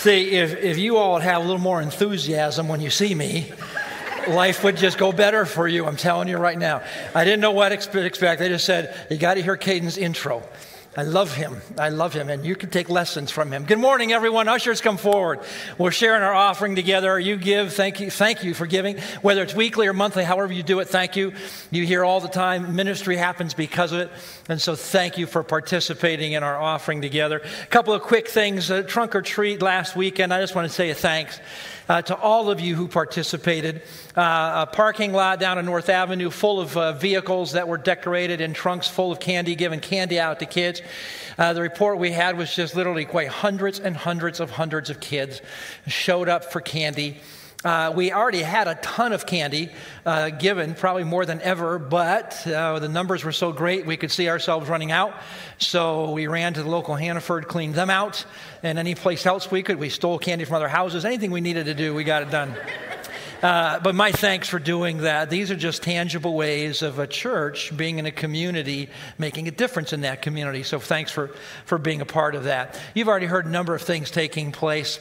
See, if, if you all have a little more enthusiasm when you see me, life would just go better for you. I'm telling you right now. I didn't know what to expect. They just said, you got to hear Caden's intro. I love him. I love him, and you can take lessons from him. Good morning, everyone. Ushers, come forward. We're sharing our offering together. You give. Thank you. Thank you for giving. Whether it's weekly or monthly, however you do it, thank you. You hear all the time. Ministry happens because of it, and so thank you for participating in our offering together. A couple of quick things. Trunk or treat last weekend. I just want to say thanks uh, to all of you who participated. Uh, a parking lot down on North Avenue full of uh, vehicles that were decorated and trunks full of candy, giving candy out to kids. Uh, the report we had was just literally quite hundreds and hundreds of hundreds of kids showed up for candy. Uh, we already had a ton of candy uh, given, probably more than ever, but uh, the numbers were so great we could see ourselves running out. So we ran to the local Hannaford, cleaned them out, and any place else we could. We stole candy from other houses. Anything we needed to do, we got it done. Uh, but my thanks for doing that. These are just tangible ways of a church being in a community, making a difference in that community. So thanks for, for being a part of that. You've already heard a number of things taking place.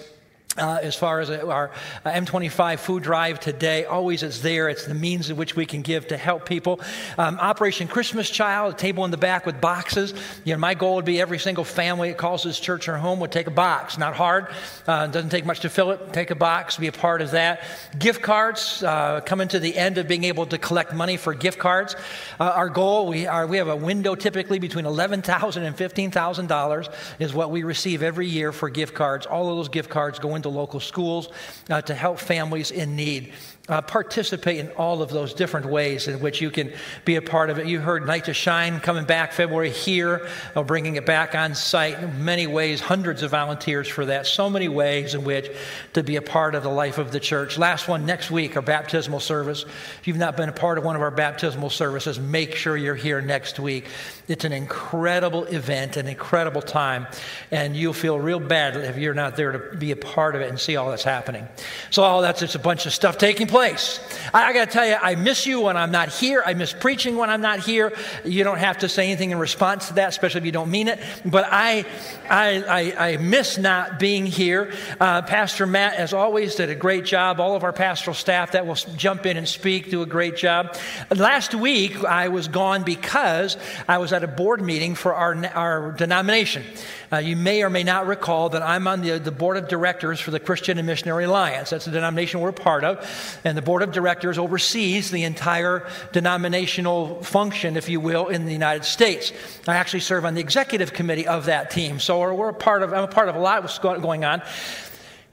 Uh, as far as our uh, M25 food drive today, always it's there. It's the means in which we can give to help people. Um, Operation Christmas Child, a table in the back with boxes. You know, my goal would be every single family that calls this church or home would take a box. Not hard. Uh, doesn't take much to fill it. Take a box, be a part of that. Gift cards, uh, coming to the end of being able to collect money for gift cards. Uh, our goal, we, are, we have a window typically between $11,000 and $15,000 is what we receive every year for gift cards. All of those gift cards go into local schools uh, to help families in need uh, participate in all of those different ways in which you can be a part of it. You heard Night to Shine coming back February here, uh, bringing it back on site. Many ways, hundreds of volunteers for that. So many ways in which to be a part of the life of the church. Last one next week, our baptismal service. If you've not been a part of one of our baptismal services, make sure you're here next week. It's an incredible event, an incredible time, and you'll feel real bad if you're not there to be a part of it and see all that's happening. So, all that's just a bunch of stuff taking place place. I, I got to tell you, I miss you when I'm not here. I miss preaching when I'm not here. You don't have to say anything in response to that, especially if you don't mean it. But I, I, I, I miss not being here. Uh, Pastor Matt, as always, did a great job. All of our pastoral staff that will jump in and speak do a great job. Last week, I was gone because I was at a board meeting for our, our denomination. Uh, you may or may not recall that I'm on the, the board of directors for the Christian and Missionary Alliance. That's the denomination we're part of. And the board of directors oversees the entire denominational function, if you will, in the United States. I actually serve on the executive committee of that team. So we're a part of, I'm a part of a lot of what's going on.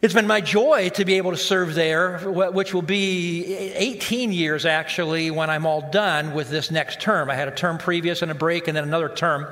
It's been my joy to be able to serve there, which will be 18 years actually when I'm all done with this next term. I had a term previous and a break and then another term.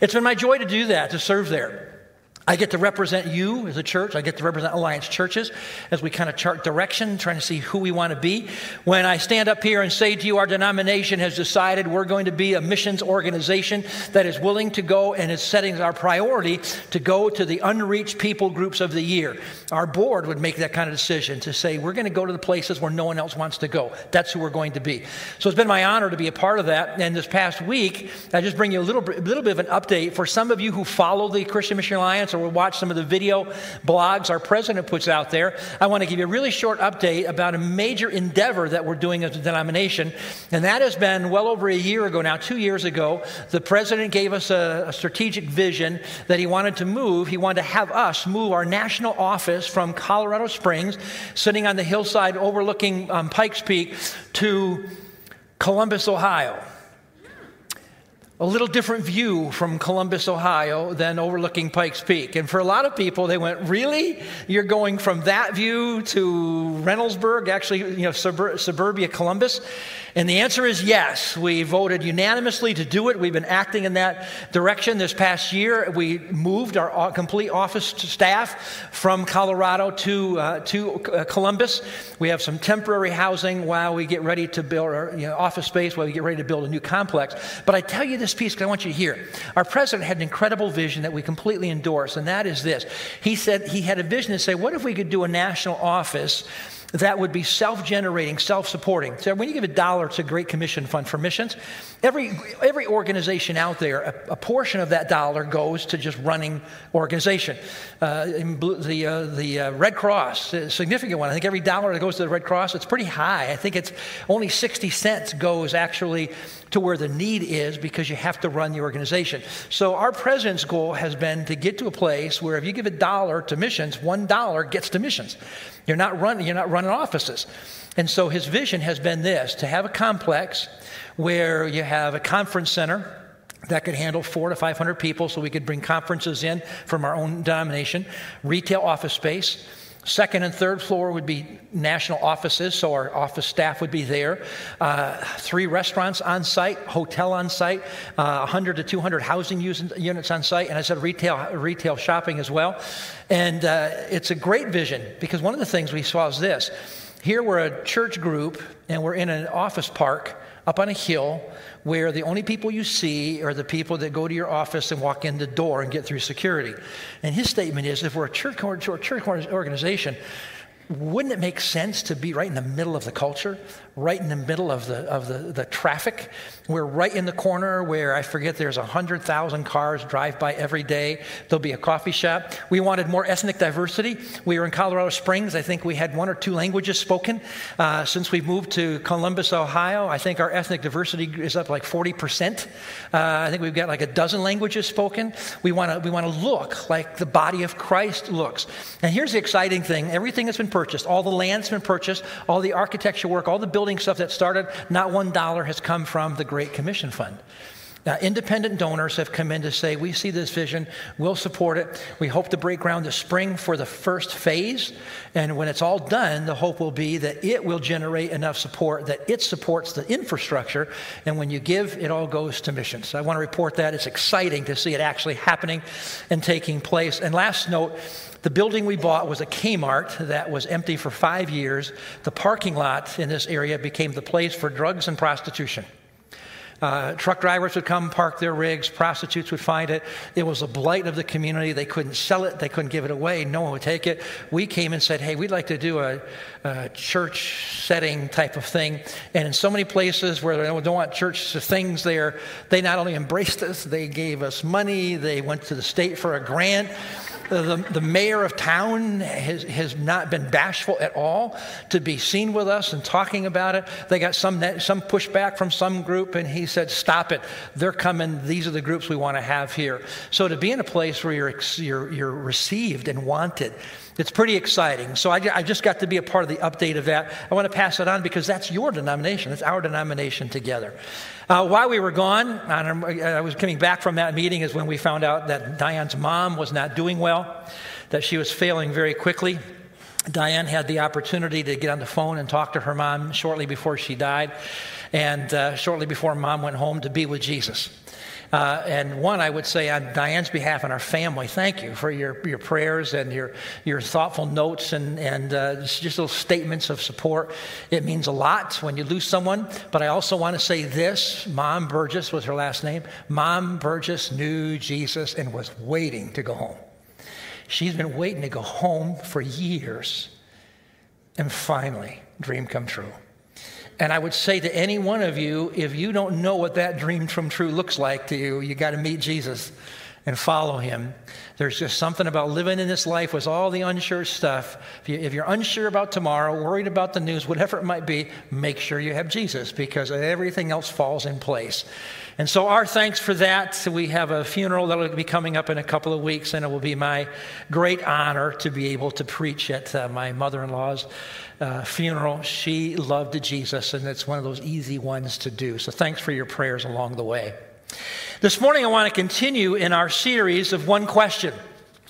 It's been my joy to do that, to serve there. I get to represent you as a church. I get to represent Alliance churches as we kind of chart direction, trying to see who we want to be. When I stand up here and say to you, our denomination has decided we're going to be a missions organization that is willing to go and is setting our priority to go to the unreached people groups of the year. Our board would make that kind of decision to say, we're going to go to the places where no one else wants to go. That's who we're going to be. So it's been my honor to be a part of that. And this past week, I just bring you a little, little bit of an update for some of you who follow the Christian Mission Alliance or or watch some of the video blogs our president puts out there, I want to give you a really short update about a major endeavor that we're doing as a denomination. And that has been well over a year ago now, two years ago. The president gave us a, a strategic vision that he wanted to move. He wanted to have us move our national office from Colorado Springs, sitting on the hillside overlooking um, Pikes Peak, to Columbus, Ohio a little different view from Columbus, Ohio than overlooking Pikes Peak. And for a lot of people, they went, Really? You're going from that view to Reynoldsburg, actually, you know, subur- suburbia Columbus? And the answer is yes. We voted unanimously to do it. We've been acting in that direction this past year. We moved our complete office staff from Colorado to, uh, to uh, Columbus. We have some temporary housing while we get ready to build our you know, office space, while we get ready to build a new complex. But I tell you this piece because I want you to hear. Our president had an incredible vision that we completely endorse, and that is this. He said he had a vision to say, what if we could do a national office? That would be self generating, self supporting. So when you give a dollar to Great Commission Fund for missions, every, every organization out there, a, a portion of that dollar goes to just running organization. Uh, the uh, the uh, Red Cross, a significant one. I think every dollar that goes to the Red Cross, it's pretty high. I think it's only 60 cents goes actually to where the need is because you have to run the organization. So our president's goal has been to get to a place where if you give a dollar to missions, one dollar gets to missions. You're not running, you're not running offices. And so his vision has been this to have a complex where you have a conference center that could handle four to 500 people so we could bring conferences in from our own denomination, retail office space. Second and third floor would be national offices, so our office staff would be there. Uh, three restaurants on site, hotel on site, uh, 100 to 200 housing units on site, and I said retail, retail shopping as well. And uh, it's a great vision because one of the things we saw is this. Here we're a church group, and we're in an office park up on a hill where the only people you see are the people that go to your office and walk in the door and get through security. And his statement is if we're a church, church organization, wouldn't it make sense to be right in the middle of the culture, right in the middle of the, of the, the traffic? We're right in the corner where I forget there's 100,000 cars drive by every day. There'll be a coffee shop. We wanted more ethnic diversity. We were in Colorado Springs. I think we had one or two languages spoken. Uh, since we moved to Columbus, Ohio, I think our ethnic diversity is up like 40%. Uh, I think we've got like a dozen languages spoken. We want to we wanna look like the body of Christ looks. And here's the exciting thing everything that's been purchased. All the land's been purchased, all the architecture work, all the building stuff that started, not one dollar has come from the Great Commission Fund. Now, independent donors have come in to say, We see this vision, we'll support it. We hope to break ground this spring for the first phase. And when it's all done, the hope will be that it will generate enough support that it supports the infrastructure. And when you give, it all goes to missions. So I want to report that. It's exciting to see it actually happening and taking place. And last note, the building we bought was a Kmart that was empty for five years. The parking lot in this area became the place for drugs and prostitution. Uh, truck drivers would come park their rigs, prostitutes would find it. It was a blight of the community. They couldn't sell it, they couldn't give it away, no one would take it. We came and said, hey, we'd like to do a, a church setting type of thing. And in so many places where they don't want church things there, they not only embraced us, they gave us money, they went to the state for a grant. The, the mayor of town has, has not been bashful at all to be seen with us and talking about it. They got some, some pushback from some group, and he said, Stop it. They're coming. These are the groups we want to have here. So to be in a place where you're, you're, you're received and wanted, it's pretty exciting. So I, I, just got to be a part of the update of that. I want to pass it on because that's your denomination. That's our denomination together. Uh, while we were gone, I was coming back from that meeting, is when we found out that Diane's mom was not doing well, that she was failing very quickly. Diane had the opportunity to get on the phone and talk to her mom shortly before she died, and uh, shortly before mom went home to be with Jesus. Uh, and one, I would say on Diane's behalf and our family, thank you for your, your prayers and your, your thoughtful notes and, and uh, just little statements of support. It means a lot when you lose someone. But I also want to say this Mom Burgess was her last name. Mom Burgess knew Jesus and was waiting to go home. She's been waiting to go home for years. And finally, dream come true. And I would say to any one of you, if you don't know what that dream from true looks like to you, you got to meet Jesus and follow him. There's just something about living in this life with all the unsure stuff. If, you, are unsure about tomorrow, worried about the news, whatever it might be, make sure you have Jesus because everything else falls in place. And so, our thanks for that. We have a funeral that will be coming up in a couple of weeks, and it will be my great honor to be able to preach at uh, my mother in law's uh, funeral. She loved Jesus, and it's one of those easy ones to do. So, thanks for your prayers along the way. This morning, I want to continue in our series of one question.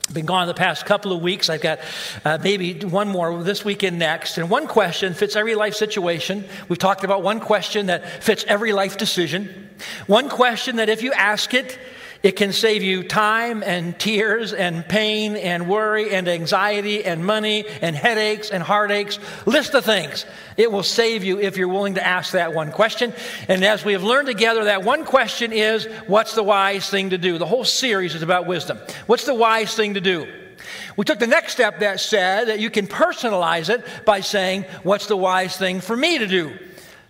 I've been gone the past couple of weeks. I've got uh, maybe one more this weekend next. And one question fits every life situation. We've talked about one question that fits every life decision. One question that if you ask it, it can save you time and tears and pain and worry and anxiety and money and headaches and heartaches. List of things. It will save you if you're willing to ask that one question. And as we have learned together, that one question is what's the wise thing to do? The whole series is about wisdom. What's the wise thing to do? We took the next step that said that you can personalize it by saying, What's the wise thing for me to do?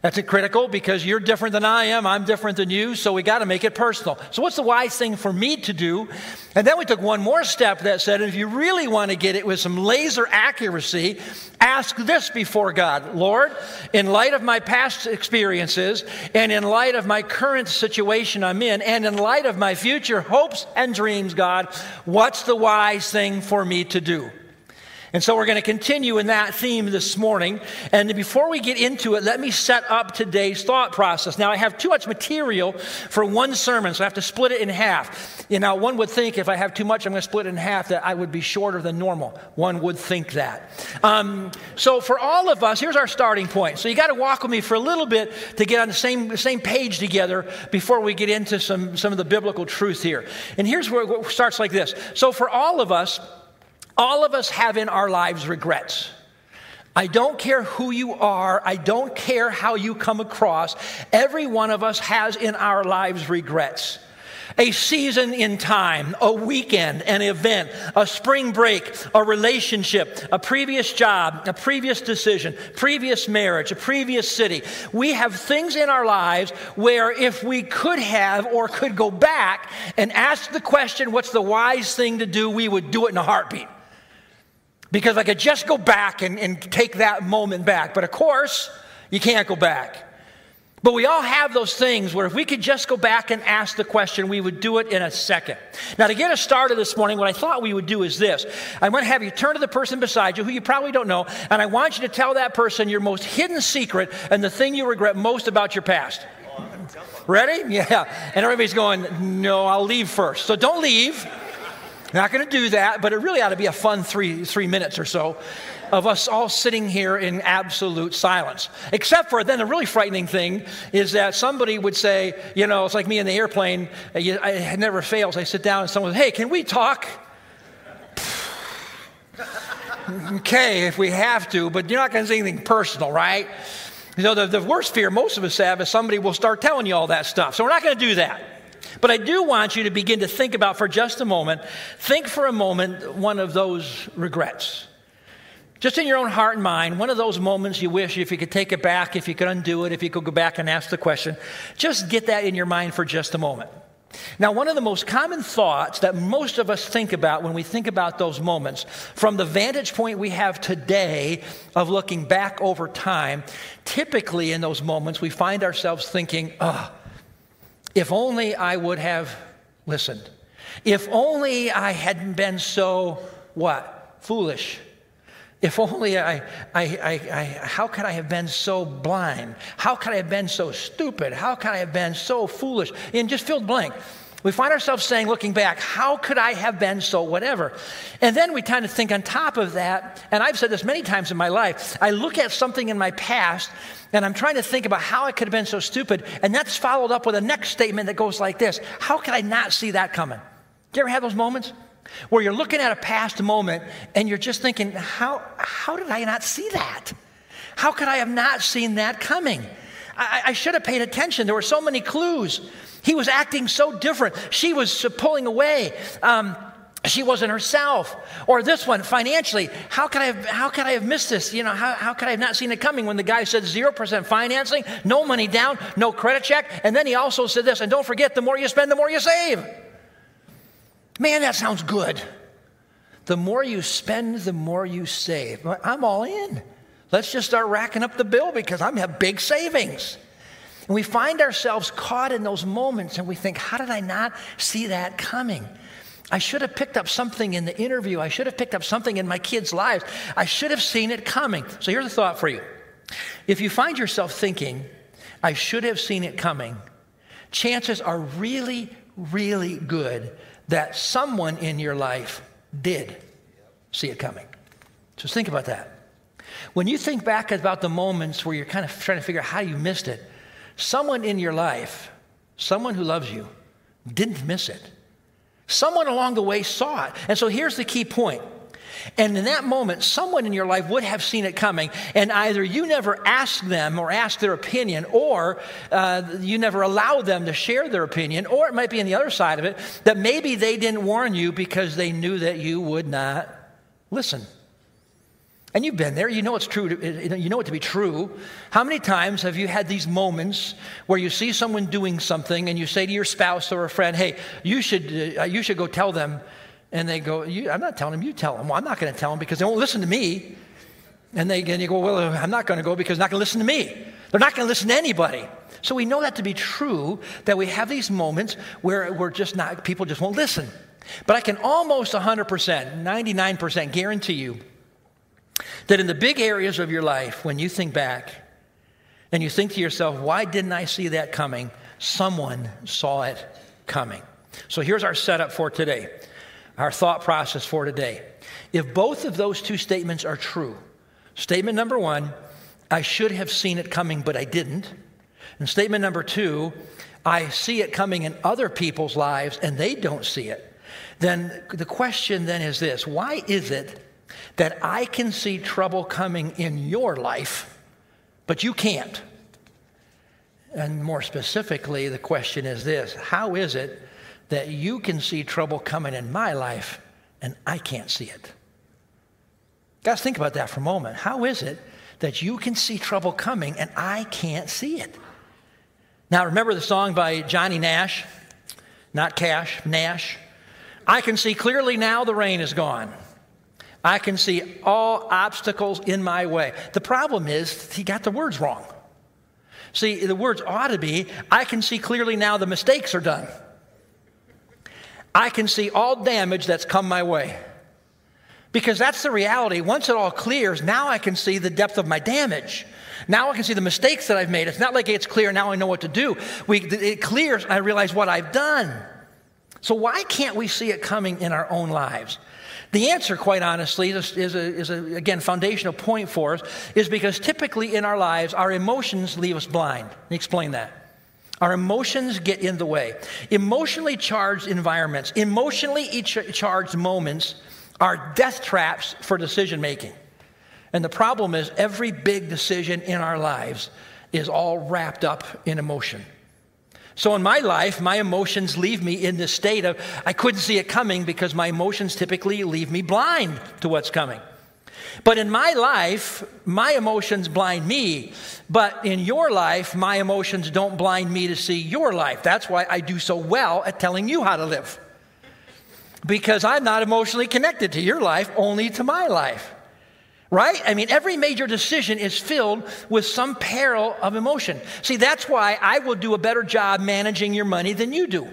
That's critical because you're different than I am, I'm different than you, so we got to make it personal. So, what's the wise thing for me to do? And then we took one more step that said, if you really want to get it with some laser accuracy, ask this before God Lord, in light of my past experiences, and in light of my current situation I'm in, and in light of my future hopes and dreams, God, what's the wise thing for me to do? And so we're going to continue in that theme this morning. And before we get into it, let me set up today's thought process. Now, I have too much material for one sermon, so I have to split it in half. You know, one would think if I have too much, I'm going to split it in half, that I would be shorter than normal. One would think that. Um, so for all of us, here's our starting point. So you got to walk with me for a little bit to get on the same, same page together before we get into some, some of the biblical truth here. And here's where it starts like this. So for all of us, all of us have in our lives regrets. I don't care who you are. I don't care how you come across. Every one of us has in our lives regrets. A season in time, a weekend, an event, a spring break, a relationship, a previous job, a previous decision, previous marriage, a previous city. We have things in our lives where if we could have or could go back and ask the question, what's the wise thing to do, we would do it in a heartbeat. Because I could just go back and, and take that moment back. But of course, you can't go back. But we all have those things where if we could just go back and ask the question, we would do it in a second. Now, to get us started this morning, what I thought we would do is this. I'm going to have you turn to the person beside you who you probably don't know, and I want you to tell that person your most hidden secret and the thing you regret most about your past. Ready? Yeah. And everybody's going, no, I'll leave first. So don't leave. Not going to do that, but it really ought to be a fun three, three minutes or so of us all sitting here in absolute silence. Except for then the really frightening thing is that somebody would say, you know, it's like me in the airplane, uh, it never fails. I sit down and someone says, hey, can we talk? okay, if we have to, but you're not going to say anything personal, right? You know, the, the worst fear most of us have is somebody will start telling you all that stuff. So we're not going to do that. But I do want you to begin to think about for just a moment, think for a moment one of those regrets. Just in your own heart and mind, one of those moments you wish if you could take it back, if you could undo it, if you could go back and ask the question, just get that in your mind for just a moment. Now, one of the most common thoughts that most of us think about when we think about those moments, from the vantage point we have today of looking back over time, typically in those moments we find ourselves thinking, oh, if only I would have listened. If only I hadn't been so, what? Foolish. If only I, I, I, I, how could I have been so blind? How could I have been so stupid? How could I have been so foolish? And just fill blank. We find ourselves saying, looking back, how could I have been so whatever? And then we kind of think on top of that, and I've said this many times in my life, I look at something in my past and I'm trying to think about how I could have been so stupid, and that's followed up with a next statement that goes like this How could I not see that coming? Do you ever have those moments? Where you're looking at a past moment and you're just thinking, how, how did I not see that? How could I have not seen that coming? I, I should have paid attention. There were so many clues. He was acting so different. She was pulling away. Um, she wasn't herself. Or this one, financially, how could I have, how could I have missed this? You know, how, how could I have not seen it coming when the guy said 0% financing, no money down, no credit check? And then he also said this, and don't forget, the more you spend, the more you save. Man, that sounds good. The more you spend, the more you save. I'm all in. Let's just start racking up the bill because I'm have big savings. And we find ourselves caught in those moments and we think, how did I not see that coming? I should have picked up something in the interview. I should have picked up something in my kids' lives. I should have seen it coming. So here's a thought for you. If you find yourself thinking, I should have seen it coming, chances are really, really good that someone in your life did see it coming. Just think about that. When you think back about the moments where you're kind of trying to figure out how you missed it, someone in your life, someone who loves you, didn't miss it. Someone along the way saw it. And so here's the key point. And in that moment, someone in your life would have seen it coming, and either you never asked them or asked their opinion, or uh, you never allowed them to share their opinion, or it might be on the other side of it that maybe they didn't warn you because they knew that you would not Listen. And you've been there. You know it's true. To, you know it to be true. How many times have you had these moments where you see someone doing something and you say to your spouse or a friend, "Hey, you should uh, you should go tell them," and they go, "I'm not telling them. You tell them." Well, I'm not going to tell them because they won't listen to me. And they and you go, "Well, I'm not going to go because they're not going to listen to me. They're not going to listen to anybody." So we know that to be true. That we have these moments where we're just not. People just won't listen. But I can almost 100%, 99% guarantee you that in the big areas of your life, when you think back and you think to yourself, why didn't I see that coming? Someone saw it coming. So here's our setup for today, our thought process for today. If both of those two statements are true, statement number one, I should have seen it coming, but I didn't. And statement number two, I see it coming in other people's lives and they don't see it. Then the question then is this why is it that I can see trouble coming in your life, but you can't? And more specifically, the question is this How is it that you can see trouble coming in my life and I can't see it? Guys, think about that for a moment. How is it that you can see trouble coming and I can't see it? Now, remember the song by Johnny Nash? Not Cash, Nash. I can see clearly now the rain is gone. I can see all obstacles in my way. The problem is, he got the words wrong. See, the words ought to be I can see clearly now the mistakes are done. I can see all damage that's come my way. Because that's the reality. Once it all clears, now I can see the depth of my damage. Now I can see the mistakes that I've made. It's not like it's clear, now I know what to do. We, it clears, I realize what I've done. So, why can't we see it coming in our own lives? The answer, quite honestly, is, is, a, is a, again, foundational point for us, is because typically in our lives, our emotions leave us blind. Let me explain that. Our emotions get in the way. Emotionally charged environments, emotionally charged moments are death traps for decision making. And the problem is, every big decision in our lives is all wrapped up in emotion. So in my life, my emotions leave me in this state of I couldn't see it coming because my emotions typically leave me blind to what's coming. But in my life, my emotions blind me. But in your life, my emotions don't blind me to see your life. That's why I do so well at telling you how to live. Because I'm not emotionally connected to your life, only to my life. Right? I mean, every major decision is filled with some peril of emotion. See, that's why I will do a better job managing your money than you do.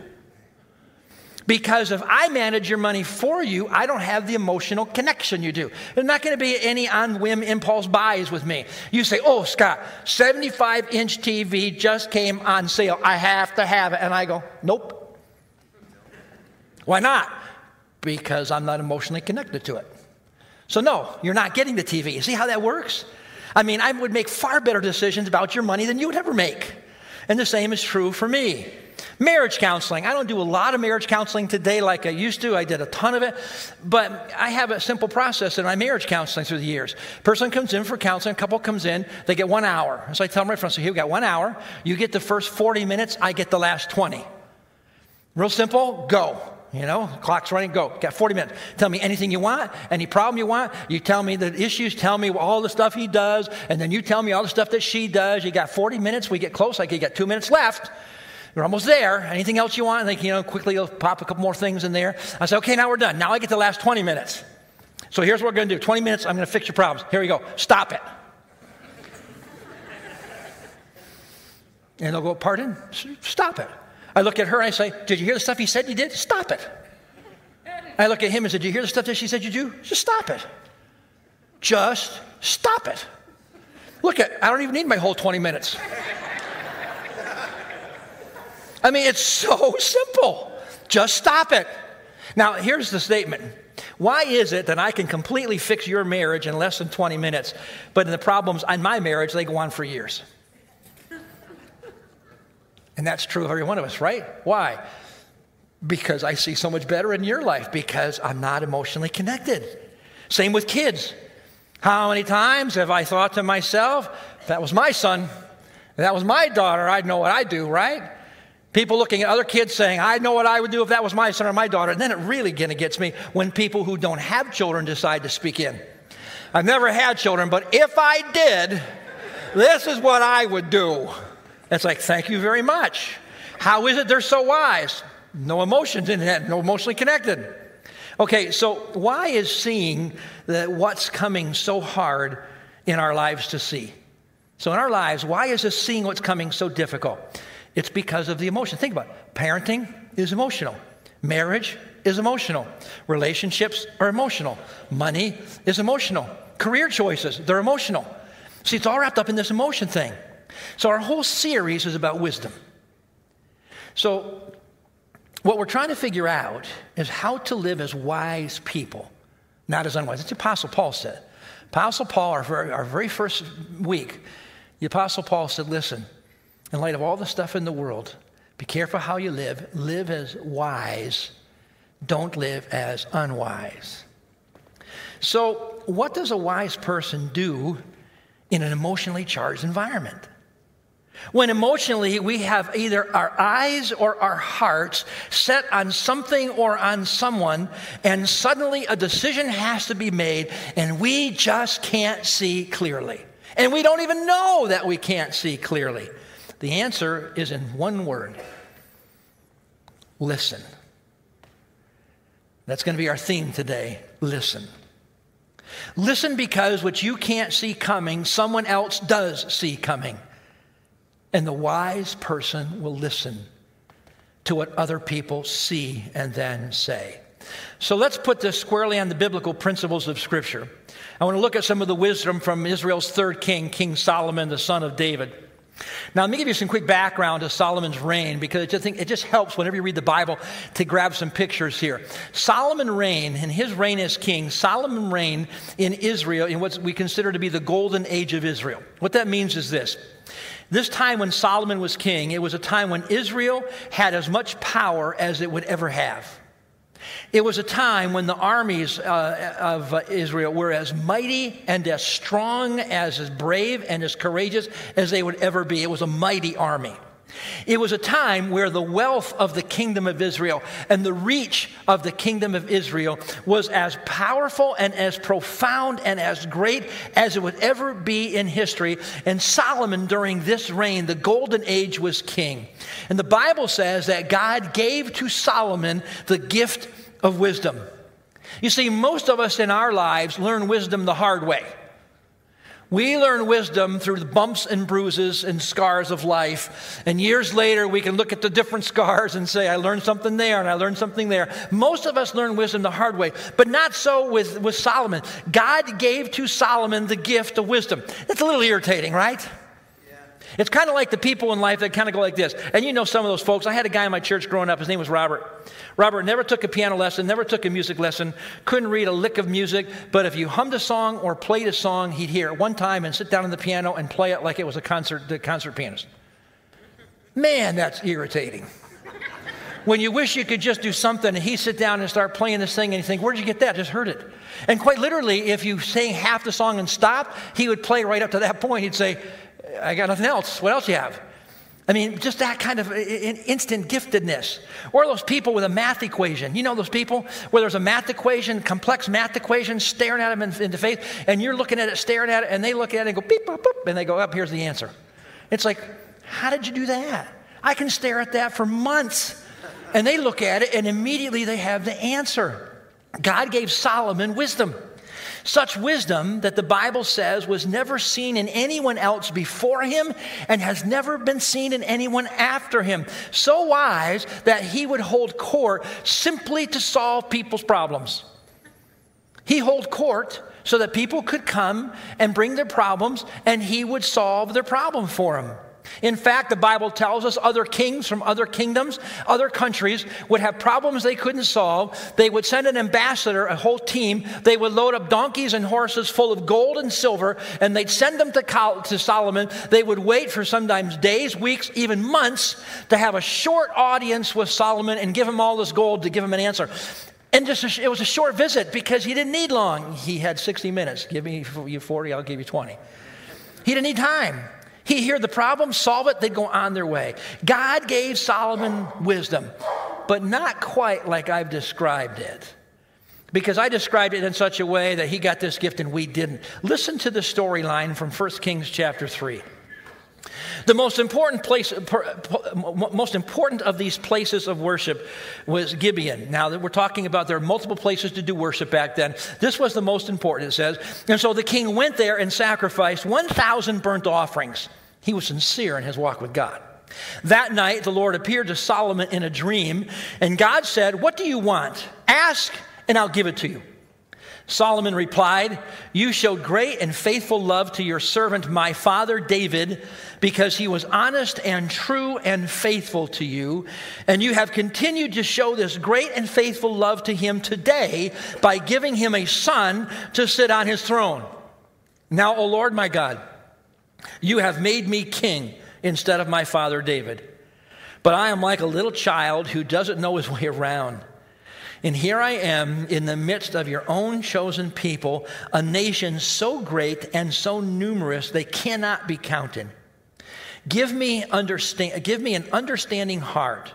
Because if I manage your money for you, I don't have the emotional connection you do. There's not going to be any on whim impulse buys with me. You say, Oh, Scott, 75 inch TV just came on sale. I have to have it. And I go, Nope. Why not? Because I'm not emotionally connected to it. So, no, you're not getting the TV. You see how that works? I mean, I would make far better decisions about your money than you would ever make. And the same is true for me. Marriage counseling. I don't do a lot of marriage counseling today like I used to. I did a ton of it. But I have a simple process in my marriage counseling through the years. Person comes in for counseling, a couple comes in, they get one hour. So I tell them right so here we got one hour. You get the first 40 minutes, I get the last 20. Real simple, go. You know, clock's running, go. Got 40 minutes. Tell me anything you want, any problem you want. You tell me the issues, tell me all the stuff he does, and then you tell me all the stuff that she does. You got 40 minutes. We get close, like you got two minutes left. We're almost there. Anything else you want? Like, you know, quickly pop a couple more things in there. I say, okay, now we're done. Now I get the last 20 minutes. So here's what we're going to do 20 minutes, I'm going to fix your problems. Here we go. Stop it. and they'll go, pardon? Stop it. I look at her and I say, Did you hear the stuff he said you did? Stop it. I look at him and say, Did you hear the stuff that she said you do? Just stop it. Just stop it. Look at, I don't even need my whole 20 minutes. I mean, it's so simple. Just stop it. Now, here's the statement. Why is it that I can completely fix your marriage in less than 20 minutes, but in the problems in my marriage, they go on for years? And that's true of every one of us, right? Why? Because I see so much better in your life because I'm not emotionally connected. Same with kids. How many times have I thought to myself, that was my son, that was my daughter, I'd know what I'd do, right? People looking at other kids saying, I know what I would do if that was my son or my daughter. And then it really kind of gets me when people who don't have children decide to speak in. I've never had children, but if I did, this is what I would do. It's like, thank you very much. How is it they're so wise? No emotions in that, no emotionally connected. Okay, so why is seeing that what's coming so hard in our lives to see? So in our lives, why is this seeing what's coming so difficult? It's because of the emotion. Think about it. Parenting is emotional. Marriage is emotional. Relationships are emotional. Money is emotional. Career choices, they're emotional. See, it's all wrapped up in this emotion thing. So our whole series is about wisdom. So what we're trying to figure out is how to live as wise people, not as unwise. That's what Apostle Paul said. Apostle Paul, our very, our very first week, the Apostle Paul said, Listen, in light of all the stuff in the world, be careful how you live. Live as wise, don't live as unwise. So, what does a wise person do in an emotionally charged environment? When emotionally we have either our eyes or our hearts set on something or on someone, and suddenly a decision has to be made, and we just can't see clearly. And we don't even know that we can't see clearly. The answer is in one word listen. That's going to be our theme today listen. Listen because what you can't see coming, someone else does see coming. And the wise person will listen to what other people see and then say. So let's put this squarely on the biblical principles of Scripture. I want to look at some of the wisdom from Israel's third king, King Solomon, the son of David. Now, let me give you some quick background to Solomon's reign because I just think it just helps whenever you read the Bible to grab some pictures here. Solomon reigned, in his reign as king, Solomon reigned in Israel in what we consider to be the golden age of Israel. What that means is this. This time when Solomon was king, it was a time when Israel had as much power as it would ever have. It was a time when the armies uh, of Israel were as mighty and as strong, as, as brave and as courageous as they would ever be. It was a mighty army. It was a time where the wealth of the kingdom of Israel and the reach of the kingdom of Israel was as powerful and as profound and as great as it would ever be in history. And Solomon, during this reign, the golden age, was king. And the Bible says that God gave to Solomon the gift of wisdom. You see, most of us in our lives learn wisdom the hard way. We learn wisdom through the bumps and bruises and scars of life. And years later, we can look at the different scars and say, I learned something there and I learned something there. Most of us learn wisdom the hard way, but not so with, with Solomon. God gave to Solomon the gift of wisdom. It's a little irritating, right? It's kind of like the people in life that kind of go like this. And you know some of those folks. I had a guy in my church growing up. His name was Robert. Robert never took a piano lesson, never took a music lesson, couldn't read a lick of music. But if you hummed a song or played a song, he'd hear it one time and sit down on the piano and play it like it was a concert, the concert pianist. Man, that's irritating. when you wish you could just do something and he sit down and start playing this thing and you think, where'd you get that? Just heard it. And quite literally, if you sang half the song and stopped, he would play right up to that point. He'd say, I got nothing else. What else you have? I mean, just that kind of instant giftedness. Or those people with a math equation. You know those people where there's a math equation, complex math equation, staring at them in, in the face, and you're looking at it, staring at it, and they look at it and go beep, boop, boop, and they go, up, here's the answer. It's like, how did you do that? I can stare at that for months. And they look at it, and immediately they have the answer. God gave Solomon wisdom. Such wisdom that the Bible says was never seen in anyone else before him and has never been seen in anyone after him. So wise that he would hold court simply to solve people's problems. He held court so that people could come and bring their problems and he would solve their problem for them. In fact, the Bible tells us other kings from other kingdoms, other countries would have problems they couldn't solve. They would send an ambassador, a whole team. They would load up donkeys and horses full of gold and silver, and they'd send them to, Solomon. They would wait for sometimes days, weeks, even months to have a short audience with Solomon and give him all this gold to give him an answer. And just a, it was a short visit because he didn't need long. He had 60 minutes. Give me you 40, I'll give you 20. He didn't need time. He hear the problem, solve it, they'd go on their way. God gave Solomon wisdom, but not quite like I've described it. Because I described it in such a way that he got this gift and we didn't. Listen to the storyline from 1 Kings chapter 3. The most important place, most important of these places of worship was Gibeon. Now that we're talking about there are multiple places to do worship back then, this was the most important, it says. And so the king went there and sacrificed 1,000 burnt offerings. He was sincere in his walk with God. That night, the Lord appeared to Solomon in a dream, and God said, What do you want? Ask, and I'll give it to you. Solomon replied, You showed great and faithful love to your servant, my father David, because he was honest and true and faithful to you. And you have continued to show this great and faithful love to him today by giving him a son to sit on his throne. Now, O Lord my God, you have made me king instead of my father David. But I am like a little child who doesn't know his way around. And here I am in the midst of your own chosen people, a nation so great and so numerous they cannot be counted. Give me, understand, give me an understanding heart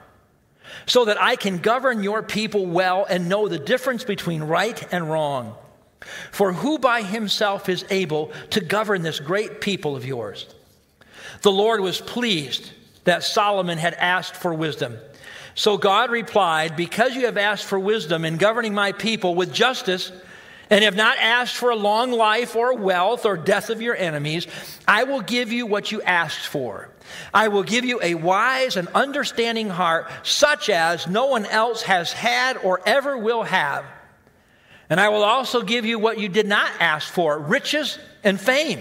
so that I can govern your people well and know the difference between right and wrong. For who by himself is able to govern this great people of yours? The Lord was pleased that Solomon had asked for wisdom. So God replied, Because you have asked for wisdom in governing my people with justice, and have not asked for a long life or wealth or death of your enemies, I will give you what you asked for. I will give you a wise and understanding heart, such as no one else has had or ever will have. And I will also give you what you did not ask for riches and fame.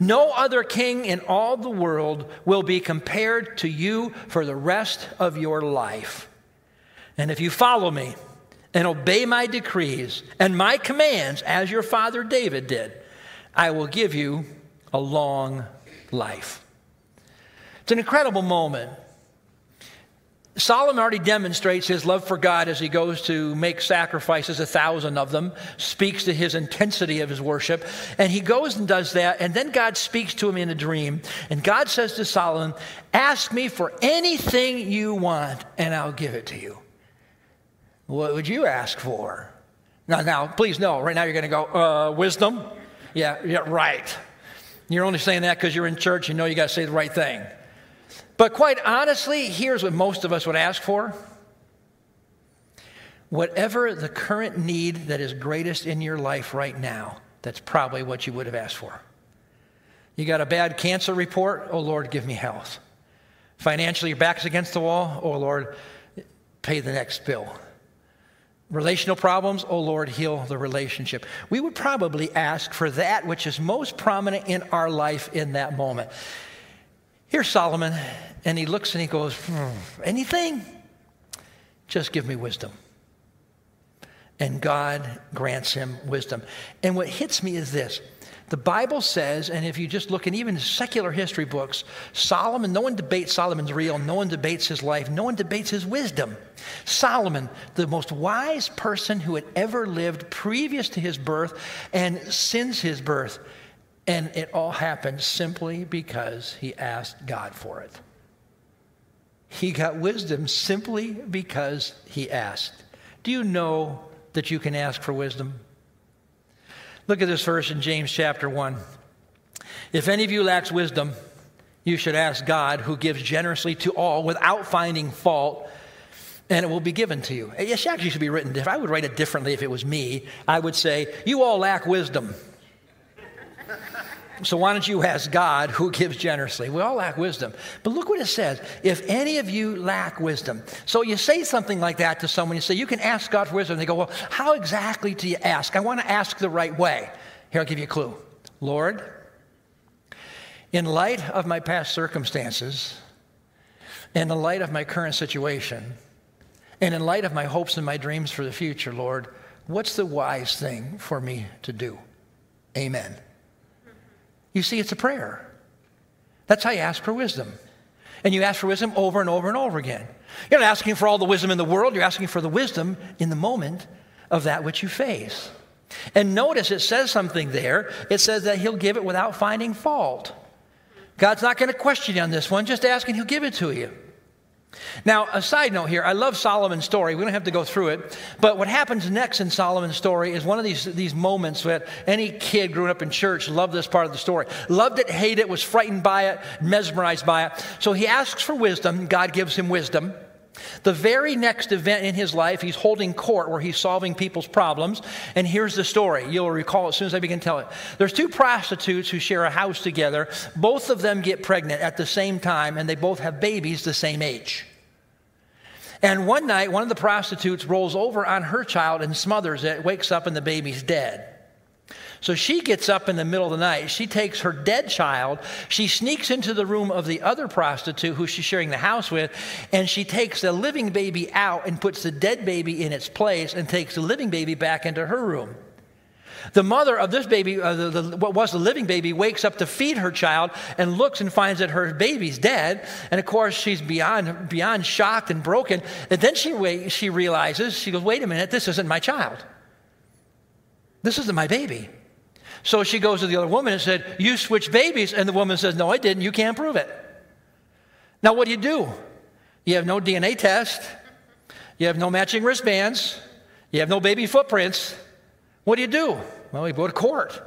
No other king in all the world will be compared to you for the rest of your life. And if you follow me and obey my decrees and my commands, as your father David did, I will give you a long life. It's an incredible moment Solomon already demonstrates his love for God as he goes to make sacrifices, a thousand of them, speaks to his intensity of his worship. And he goes and does that. And then God speaks to him in a dream. And God says to Solomon, Ask me for anything you want, and I'll give it to you. What would you ask for? Now, now, please know, right now you're going to go, uh, wisdom? Yeah, yeah, right. You're only saying that because you're in church. You know you got to say the right thing. But quite honestly, here's what most of us would ask for. Whatever the current need that is greatest in your life right now, that's probably what you would have asked for. You got a bad cancer report? Oh Lord, give me health. Financially, your back's against the wall? Oh Lord, pay the next bill. Relational problems? Oh Lord, heal the relationship. We would probably ask for that which is most prominent in our life in that moment. Here's Solomon, and he looks and he goes, hmm, Anything? Just give me wisdom. And God grants him wisdom. And what hits me is this the Bible says, and if you just look in even secular history books, Solomon, no one debates Solomon's real, no one debates his life, no one debates his wisdom. Solomon, the most wise person who had ever lived previous to his birth and since his birth, and it all happened simply because he asked God for it. He got wisdom simply because he asked. Do you know that you can ask for wisdom? Look at this verse in James chapter 1. If any of you lacks wisdom, you should ask God, who gives generously to all without finding fault, and it will be given to you. It actually should be written. If I would write it differently if it was me, I would say, You all lack wisdom. So why don't you ask God who gives generously? We all lack wisdom. But look what it says. If any of you lack wisdom. So you say something like that to someone, you say, you can ask God for wisdom. They go, well, how exactly do you ask? I want to ask the right way. Here, I'll give you a clue. Lord, in light of my past circumstances, in the light of my current situation, and in light of my hopes and my dreams for the future, Lord, what's the wise thing for me to do? Amen. You see, it's a prayer. That's how you ask for wisdom. And you ask for wisdom over and over and over again. You're not asking for all the wisdom in the world, you're asking for the wisdom in the moment of that which you face. And notice it says something there. It says that he'll give it without finding fault. God's not going to question you on this one. Just ask and He'll give it to you. Now, a side note here, I love Solomon's story. We don't have to go through it. But what happens next in Solomon's story is one of these, these moments that any kid growing up in church loved this part of the story. Loved it, hated it, was frightened by it, mesmerized by it. So he asks for wisdom. God gives him wisdom. The very next event in his life, he's holding court where he's solving people's problems. And here's the story. You'll recall as soon as I begin to tell it. There's two prostitutes who share a house together. Both of them get pregnant at the same time, and they both have babies the same age. And one night, one of the prostitutes rolls over on her child and smothers it, wakes up, and the baby's dead. So she gets up in the middle of the night. She takes her dead child. She sneaks into the room of the other prostitute who she's sharing the house with, and she takes the living baby out and puts the dead baby in its place and takes the living baby back into her room. The mother of this baby, uh, the, the, what was the living baby, wakes up to feed her child and looks and finds that her baby's dead. And of course, she's beyond, beyond shocked and broken. And then she, she realizes, she goes, wait a minute, this isn't my child. This isn't my baby. So she goes to the other woman and said, You switched babies. And the woman says, No, I didn't. You can't prove it. Now, what do you do? You have no DNA test. You have no matching wristbands. You have no baby footprints. What do you do? Well, you go to court.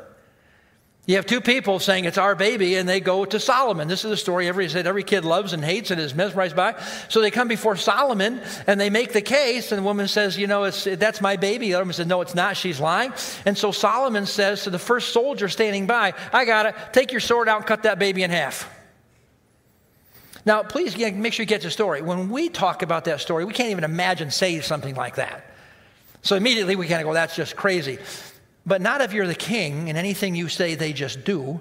You have two people saying it's our baby, and they go to Solomon. This is a story every, every kid loves and hates and is mesmerized by. So they come before Solomon and they make the case, and the woman says, You know, that's my baby. The other woman says, No, it's not. She's lying. And so Solomon says to the first soldier standing by, I got it. Take your sword out and cut that baby in half. Now, please make sure you get the story. When we talk about that story, we can't even imagine saying something like that. So immediately we kind of go, That's just crazy. But not if you're the king and anything you say they just do.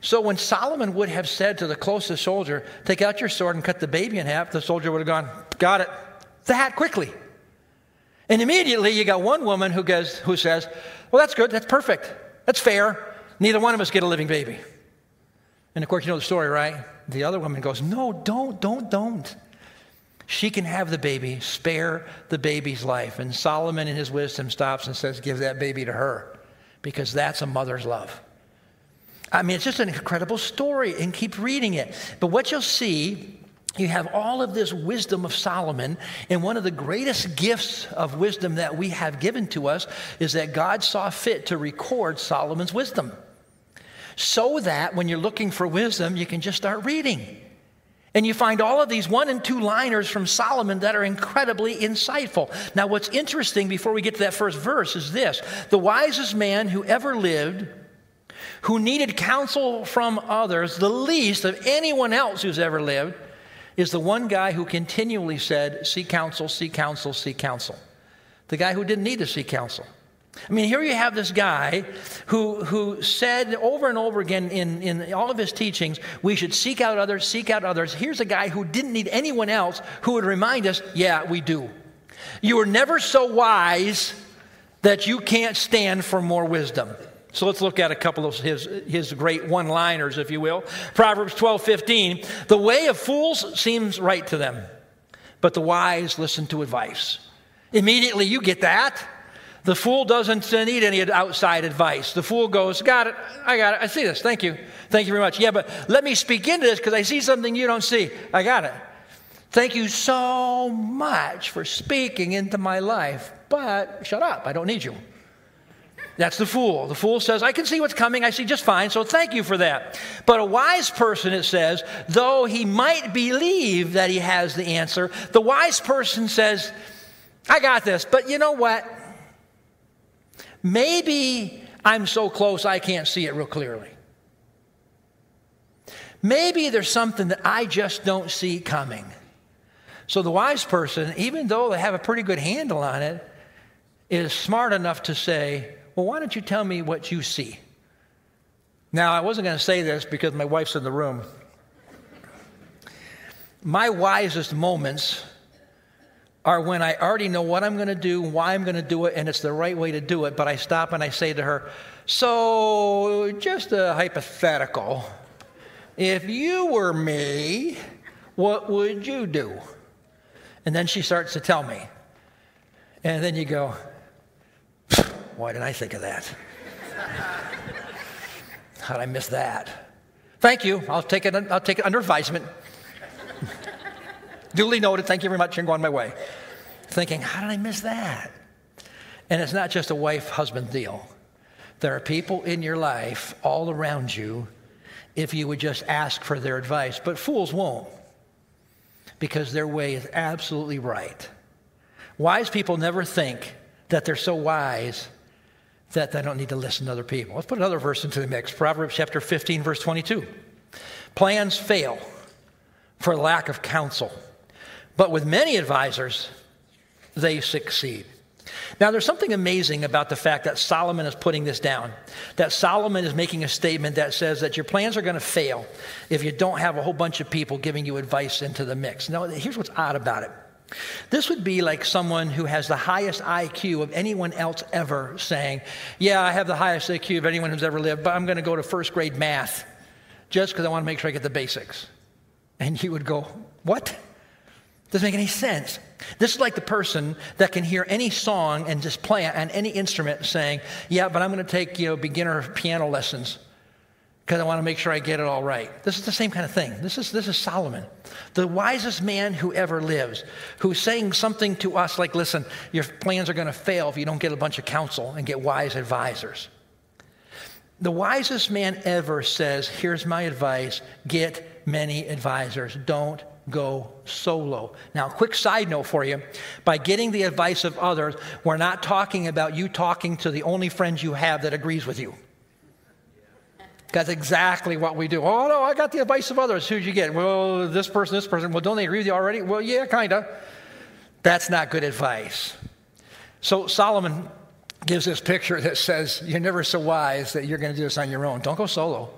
So when Solomon would have said to the closest soldier, Take out your sword and cut the baby in half, the soldier would have gone, Got it. That quickly. And immediately you got one woman who, goes, who says, Well, that's good. That's perfect. That's fair. Neither one of us get a living baby. And of course, you know the story, right? The other woman goes, No, don't, don't, don't. She can have the baby, spare the baby's life. And Solomon, in his wisdom, stops and says, Give that baby to her, because that's a mother's love. I mean, it's just an incredible story, and keep reading it. But what you'll see, you have all of this wisdom of Solomon, and one of the greatest gifts of wisdom that we have given to us is that God saw fit to record Solomon's wisdom. So that when you're looking for wisdom, you can just start reading. And you find all of these one and two liners from Solomon that are incredibly insightful. Now, what's interesting before we get to that first verse is this the wisest man who ever lived, who needed counsel from others, the least of anyone else who's ever lived, is the one guy who continually said, Seek counsel, seek counsel, seek counsel. The guy who didn't need to seek counsel. I mean, here you have this guy who, who said over and over again in, in all of his teachings, we should seek out others, seek out others. Here's a guy who didn't need anyone else who would remind us, yeah, we do. You are never so wise that you can't stand for more wisdom. So let's look at a couple of his, his great one liners, if you will. Proverbs 12 15. The way of fools seems right to them, but the wise listen to advice. Immediately you get that. The fool doesn't need any outside advice. The fool goes, Got it, I got it, I see this, thank you, thank you very much. Yeah, but let me speak into this because I see something you don't see. I got it. Thank you so much for speaking into my life, but shut up, I don't need you. That's the fool. The fool says, I can see what's coming, I see just fine, so thank you for that. But a wise person, it says, though he might believe that he has the answer, the wise person says, I got this, but you know what? Maybe I'm so close I can't see it real clearly. Maybe there's something that I just don't see coming. So the wise person, even though they have a pretty good handle on it, is smart enough to say, Well, why don't you tell me what you see? Now, I wasn't going to say this because my wife's in the room. My wisest moments are when I already know what I'm going to do, why I'm going to do it, and it's the right way to do it, but I stop and I say to her, So, just a hypothetical. If you were me, what would you do? And then she starts to tell me. And then you go, Why didn't I think of that? How'd I miss that? Thank you. I'll take it, I'll take it under advisement. Duly noted. Thank you very much and go on my way. Thinking, how did I miss that? And it's not just a wife husband deal. There are people in your life all around you if you would just ask for their advice, but fools won't because their way is absolutely right. Wise people never think that they're so wise that they don't need to listen to other people. Let's put another verse into the mix Proverbs chapter 15, verse 22. Plans fail for lack of counsel, but with many advisors, they succeed. Now, there's something amazing about the fact that Solomon is putting this down. That Solomon is making a statement that says that your plans are going to fail if you don't have a whole bunch of people giving you advice into the mix. Now, here's what's odd about it this would be like someone who has the highest IQ of anyone else ever saying, Yeah, I have the highest IQ of anyone who's ever lived, but I'm going to go to first grade math just because I want to make sure I get the basics. And you would go, What? Doesn't make any sense. This is like the person that can hear any song and just play it on any instrument saying, Yeah, but I'm going to take you know, beginner piano lessons because I want to make sure I get it all right. This is the same kind of thing. This is, this is Solomon, the wisest man who ever lives, who's saying something to us like, listen, your plans are going to fail if you don't get a bunch of counsel and get wise advisors. The wisest man ever says, here's my advice get many advisors. Don't go solo. Now, quick side note for you by getting the advice of others, we're not talking about you talking to the only friends you have that agrees with you. That's exactly what we do. Oh, no, I got the advice of others. Who'd you get? Well, this person, this person. Well, don't they agree with you already? Well, yeah, kind of. That's not good advice. So Solomon gives this picture that says, You're never so wise that you're going to do this on your own. Don't go solo.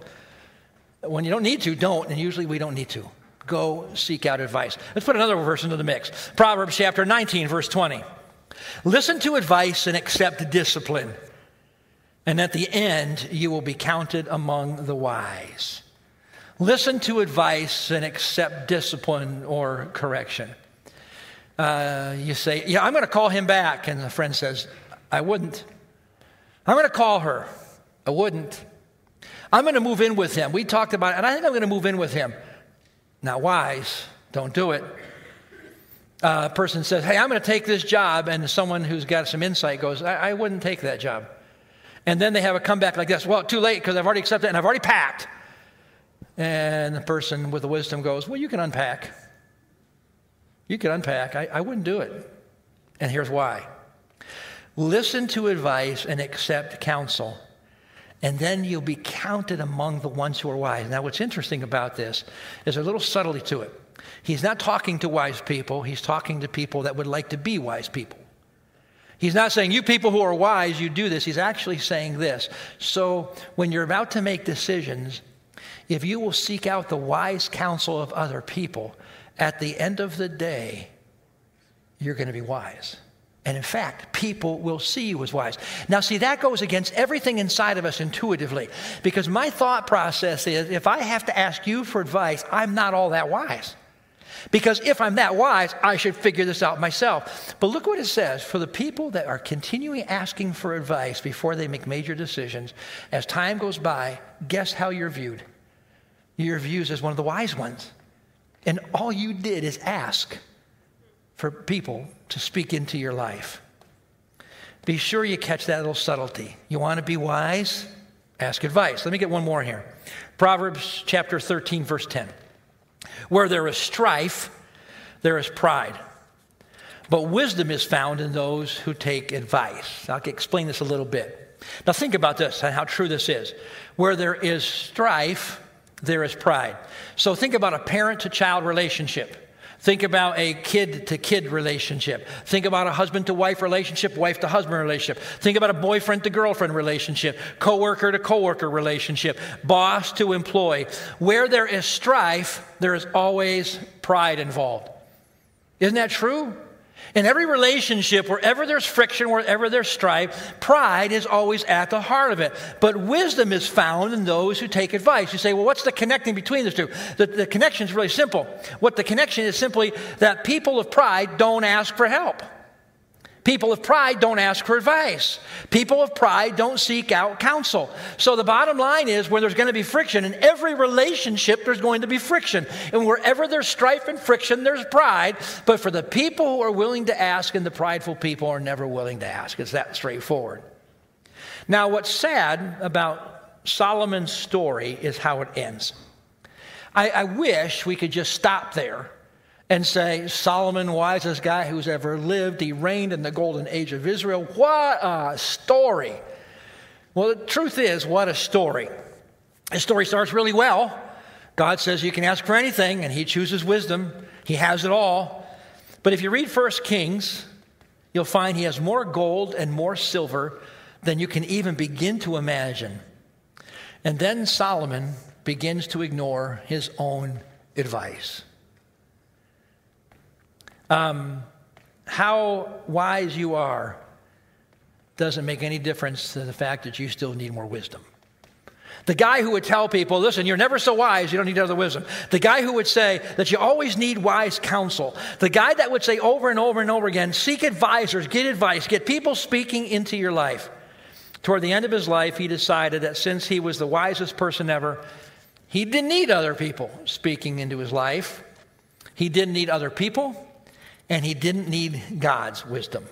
When you don't need to, don't. And usually we don't need to. Go seek out advice. Let's put another verse into the mix Proverbs chapter 19, verse 20. Listen to advice and accept discipline and at the end, you will be counted among the wise. Listen to advice and accept discipline or correction. Uh, you say, Yeah, I'm going to call him back. And the friend says, I wouldn't. I'm going to call her. I wouldn't. I'm going to move in with him. We talked about it, and I think I'm going to move in with him. Not wise. Don't do it. Uh, a person says, Hey, I'm going to take this job. And someone who's got some insight goes, I, I wouldn't take that job. And then they have a comeback like this Well, too late because I've already accepted and I've already packed. And the person with the wisdom goes, Well, you can unpack. You can unpack. I, I wouldn't do it. And here's why listen to advice and accept counsel, and then you'll be counted among the ones who are wise. Now, what's interesting about this is a little subtlety to it. He's not talking to wise people, he's talking to people that would like to be wise people. He's not saying, you people who are wise, you do this. He's actually saying this. So when you're about to make decisions, if you will seek out the wise counsel of other people, at the end of the day, you're going to be wise. And in fact, people will see you as wise. Now, see, that goes against everything inside of us intuitively. Because my thought process is if I have to ask you for advice, I'm not all that wise. Because if I'm that wise, I should figure this out myself. But look what it says for the people that are continually asking for advice before they make major decisions, as time goes by, guess how you're viewed? You're viewed as one of the wise ones. And all you did is ask for people to speak into your life. Be sure you catch that little subtlety. You want to be wise? Ask advice. Let me get one more here. Proverbs chapter 13, verse 10. Where there is strife, there is pride. But wisdom is found in those who take advice. I'll explain this a little bit. Now, think about this and how true this is. Where there is strife, there is pride. So, think about a parent to child relationship. Think about a kid to kid relationship. Think about a husband to wife relationship, wife to husband relationship. Think about a boyfriend to girlfriend relationship, coworker to coworker relationship, boss to employee. Where there is strife, there is always pride involved. Isn't that true? In every relationship, wherever there's friction, wherever there's strife, pride is always at the heart of it. But wisdom is found in those who take advice. You say, well, what's the connecting between the two? The, the connection is really simple. What the connection is simply that people of pride don't ask for help. People of pride don't ask for advice. People of pride don't seek out counsel. So the bottom line is when there's going to be friction, in every relationship, there's going to be friction. And wherever there's strife and friction, there's pride. But for the people who are willing to ask, and the prideful people are never willing to ask, it's that straightforward. Now, what's sad about Solomon's story is how it ends. I, I wish we could just stop there and say, Solomon, wisest guy who's ever lived, he reigned in the golden age of Israel. What a story! Well, the truth is, what a story. The story starts really well. God says you can ask for anything, and he chooses wisdom. He has it all. But if you read First Kings, you'll find he has more gold and more silver than you can even begin to imagine. And then Solomon begins to ignore his own advice. Um, how wise you are doesn't make any difference to the fact that you still need more wisdom. The guy who would tell people, listen, you're never so wise, you don't need other wisdom. The guy who would say that you always need wise counsel. The guy that would say over and over and over again, seek advisors, get advice, get people speaking into your life. Toward the end of his life, he decided that since he was the wisest person ever, he didn't need other people speaking into his life. He didn't need other people and he didn't need God's wisdom.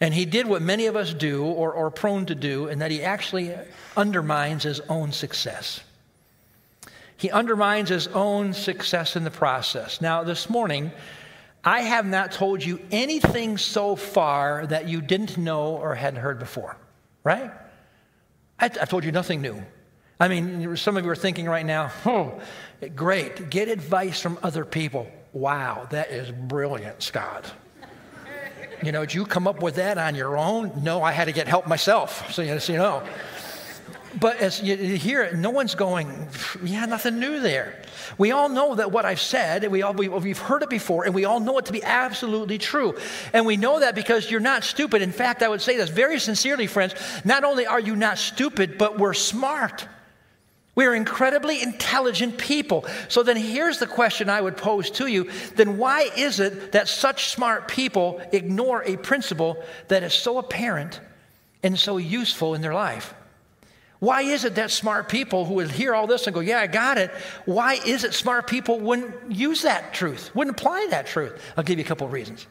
And he did what many of us do or are prone to do, and that he actually undermines his own success. He undermines his own success in the process. Now, this morning, I have not told you anything so far that you didn't know or hadn't heard before, right? I, have told you nothing new. I mean, some of you are thinking right now, oh, great, get advice from other people. Wow, that is brilliant, Scott. You know, did you come up with that on your own? No, I had to get help myself, so you know. But as you hear it, no one's going, yeah, nothing new there. We all know that what I've said, we all, we, have heard it before, and we all know it to be absolutely true. And we know that because you're not stupid. In fact, I would say this very sincerely, friends. Not only are you not stupid, but we're smart. We are incredibly intelligent people. So then here's the question I would pose to you. Then why is it that such smart people ignore a principle that is so apparent and so useful in their life? Why is it that smart people who would hear all this and go, Yeah, I got it, why is it smart people wouldn't use that truth, wouldn't apply that truth? I'll give you a couple of reasons.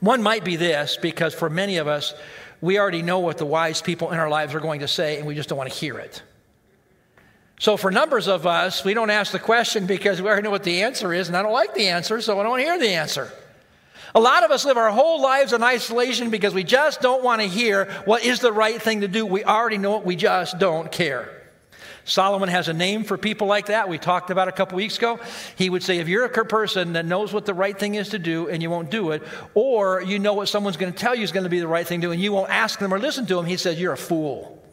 One might be this because for many of us, we already know what the wise people in our lives are going to say and we just don't want to hear it. So, for numbers of us, we don't ask the question because we already know what the answer is, and I don't like the answer, so I don't hear the answer. A lot of us live our whole lives in isolation because we just don't want to hear what is the right thing to do. We already know it, we just don't care. Solomon has a name for people like that. We talked about a couple weeks ago. He would say, if you're a person that knows what the right thing is to do and you won't do it, or you know what someone's going to tell you is going to be the right thing to do and you won't ask them or listen to them, he says, you're a fool.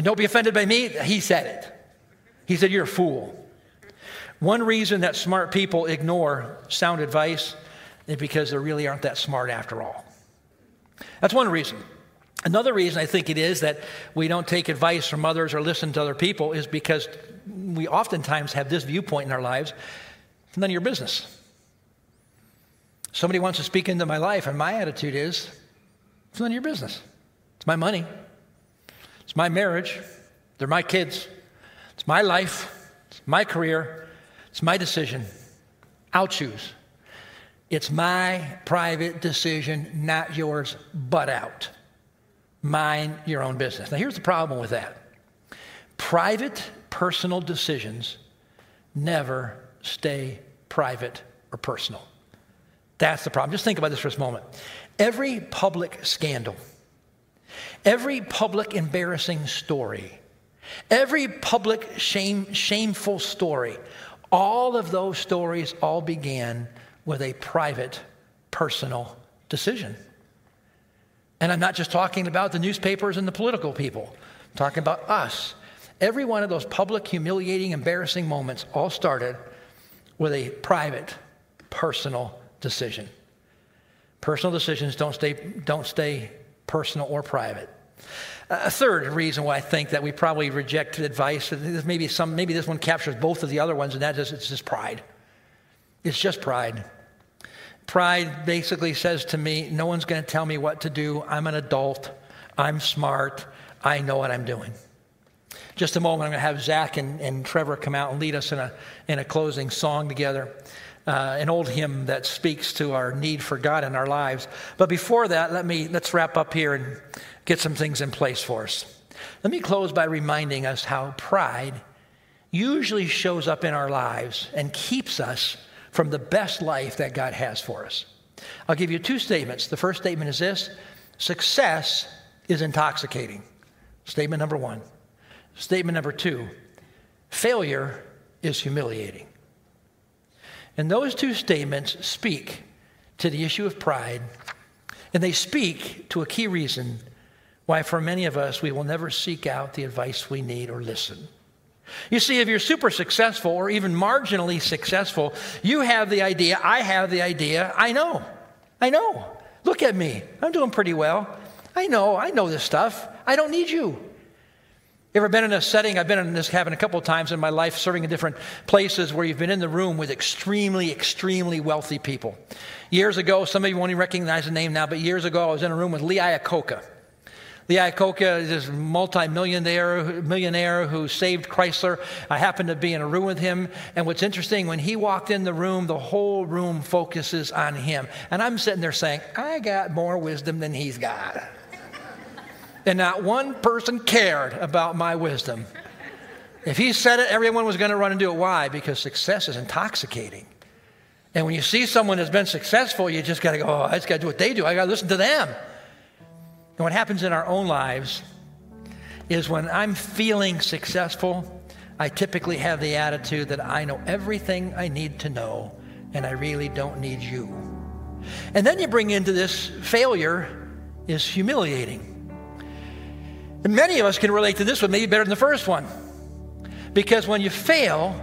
And don't be offended by me, he said it. He said, You're a fool. One reason that smart people ignore sound advice is because they really aren't that smart after all. That's one reason. Another reason I think it is that we don't take advice from others or listen to other people is because we oftentimes have this viewpoint in our lives It's none of your business. Somebody wants to speak into my life, and my attitude is it's none of your business. It's my money. It's my marriage. They're my kids. It's my life. It's my career. It's my decision. I'll choose. It's my private decision, not yours, but out. Mind your own business. Now, here's the problem with that private, personal decisions never stay private or personal. That's the problem. Just think about this for a moment. Every public scandal, Every public embarrassing story, every public shame, shameful story, all of those stories all began with a private, personal decision. And I'm not just talking about the newspapers and the political people, I'm talking about us. Every one of those public, humiliating, embarrassing moments all started with a private, personal decision. Personal decisions don't stay, don't stay personal or private. A third reason why I think that we probably reject advice, maybe, some, maybe this one captures both of the other ones, and that is it's just pride. It's just pride. Pride basically says to me, no one's going to tell me what to do. I'm an adult. I'm smart. I know what I'm doing. Just a moment, I'm going to have Zach and, and Trevor come out and lead us in a, in a closing song together. Uh, an old hymn that speaks to our need for God in our lives. But before that, let me let's wrap up here and get some things in place for us. Let me close by reminding us how pride usually shows up in our lives and keeps us from the best life that God has for us. I'll give you two statements. The first statement is this success is intoxicating. Statement number one. Statement number two failure is humiliating. And those two statements speak to the issue of pride, and they speak to a key reason why, for many of us, we will never seek out the advice we need or listen. You see, if you're super successful or even marginally successful, you have the idea, I have the idea, I know. I know. Look at me. I'm doing pretty well. I know, I know this stuff. I don't need you. Ever been in a setting? I've been in this cabin a couple of times in my life, serving in different places where you've been in the room with extremely, extremely wealthy people. Years ago, some of you won't even recognize the name now, but years ago, I was in a room with Lee Iacocca. Lee Iacocca is this multi-millionaire millionaire who saved Chrysler. I happened to be in a room with him, and what's interesting, when he walked in the room, the whole room focuses on him. And I'm sitting there saying, I got more wisdom than he's got. And not one person cared about my wisdom. If he said it, everyone was going to run and do it. Why? Because success is intoxicating. And when you see someone that's been successful, you just got to go, oh, I just got to do what they do. I got to listen to them. And what happens in our own lives is when I'm feeling successful, I typically have the attitude that I know everything I need to know and I really don't need you. And then you bring into this failure is humiliating. And many of us can relate to this one maybe better than the first one. Because when you fail,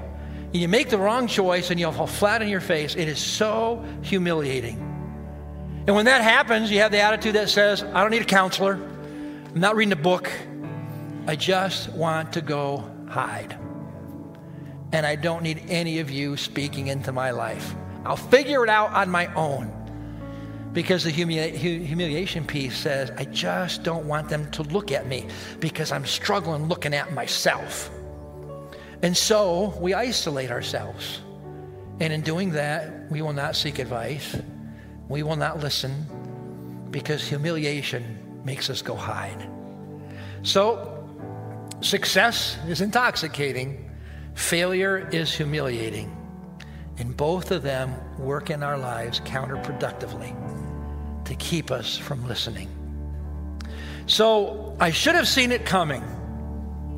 and you make the wrong choice and you fall flat on your face, it is so humiliating. And when that happens, you have the attitude that says, I don't need a counselor. I'm not reading a book. I just want to go hide. And I don't need any of you speaking into my life. I'll figure it out on my own. Because the humili- humiliation piece says, I just don't want them to look at me because I'm struggling looking at myself. And so we isolate ourselves. And in doing that, we will not seek advice. We will not listen because humiliation makes us go hide. So, success is intoxicating, failure is humiliating. And both of them work in our lives counterproductively to keep us from listening. So I should have seen it coming.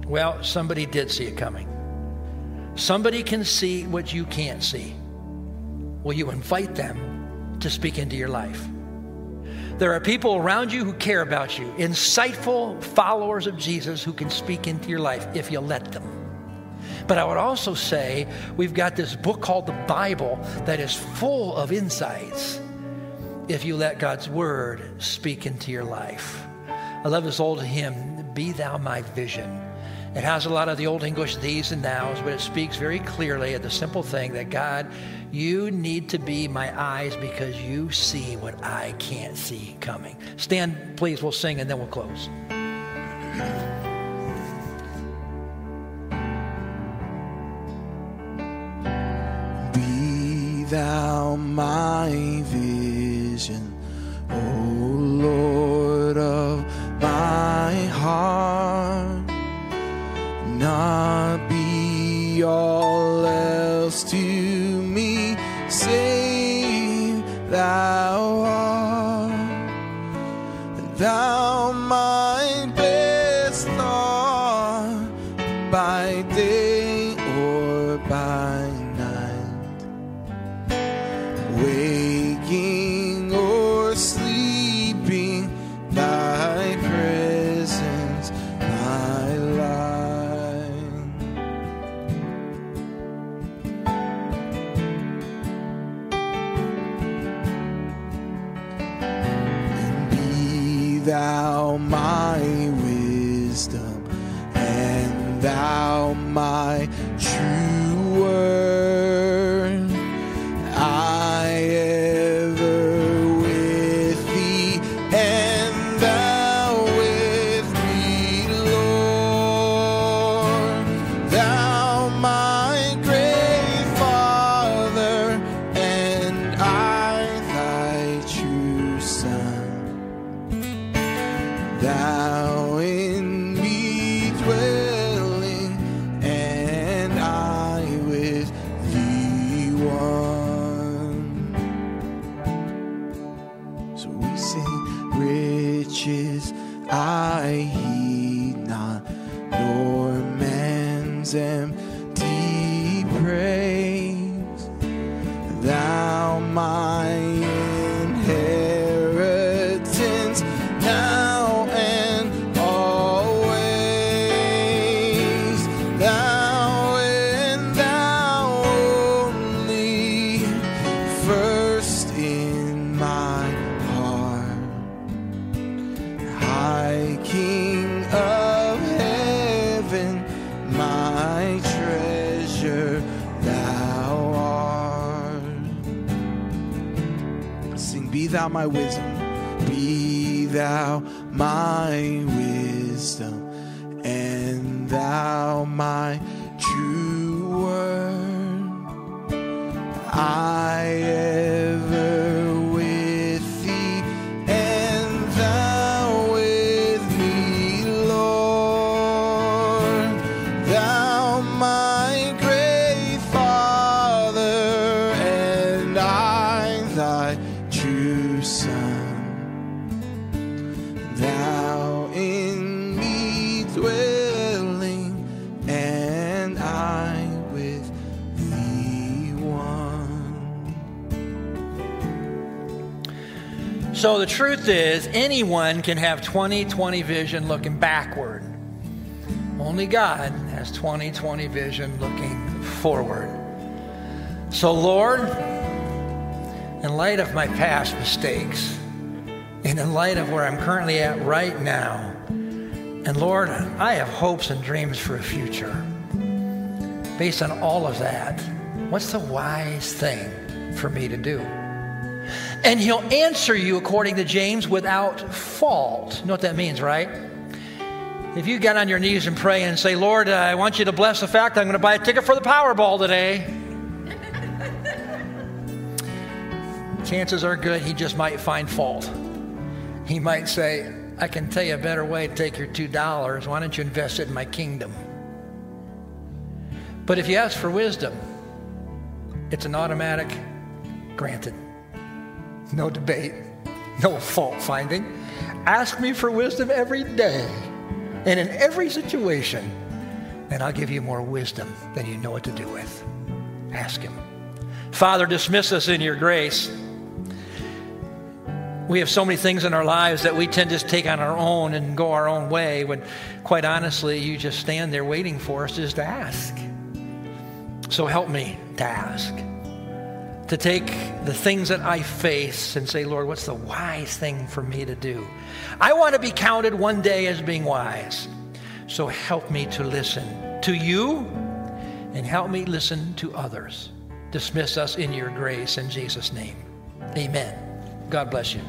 Well, somebody did see it coming. Somebody can see what you can't see. Will you invite them to speak into your life? There are people around you who care about you, insightful followers of Jesus who can speak into your life if you let them. But I would also say we've got this book called the Bible that is full of insights if you let God's word speak into your life. I love this old hymn, Be Thou My Vision. It has a lot of the old English these and nows, but it speaks very clearly at the simple thing that God, you need to be my eyes because you see what I can't see coming. Stand, please, we'll sing and then we'll close. Be thou my vision vision, O Lord of my heart. Not be all else to my wisdom, be thou my wisdom, and thou my is, anyone can have 20 20 vision looking backward. Only God has 20 20 vision looking forward. So, Lord, in light of my past mistakes, and in light of where I'm currently at right now, and Lord, I have hopes and dreams for a future. Based on all of that, what's the wise thing for me to do? And he'll answer you according to James without fault. You know what that means, right? If you get on your knees and pray and say, Lord, uh, I want you to bless the fact I'm going to buy a ticket for the Powerball today, chances are good he just might find fault. He might say, I can tell you a better way to take your $2. Why don't you invest it in my kingdom? But if you ask for wisdom, it's an automatic granted. No debate, no fault finding. Ask me for wisdom every day and in every situation, and I'll give you more wisdom than you know what to do with. Ask Him. Father, dismiss us in your grace. We have so many things in our lives that we tend to take on our own and go our own way when, quite honestly, you just stand there waiting for us just to ask. So help me to ask to take the things that I face and say, Lord, what's the wise thing for me to do? I want to be counted one day as being wise. So help me to listen to you and help me listen to others. Dismiss us in your grace in Jesus' name. Amen. God bless you.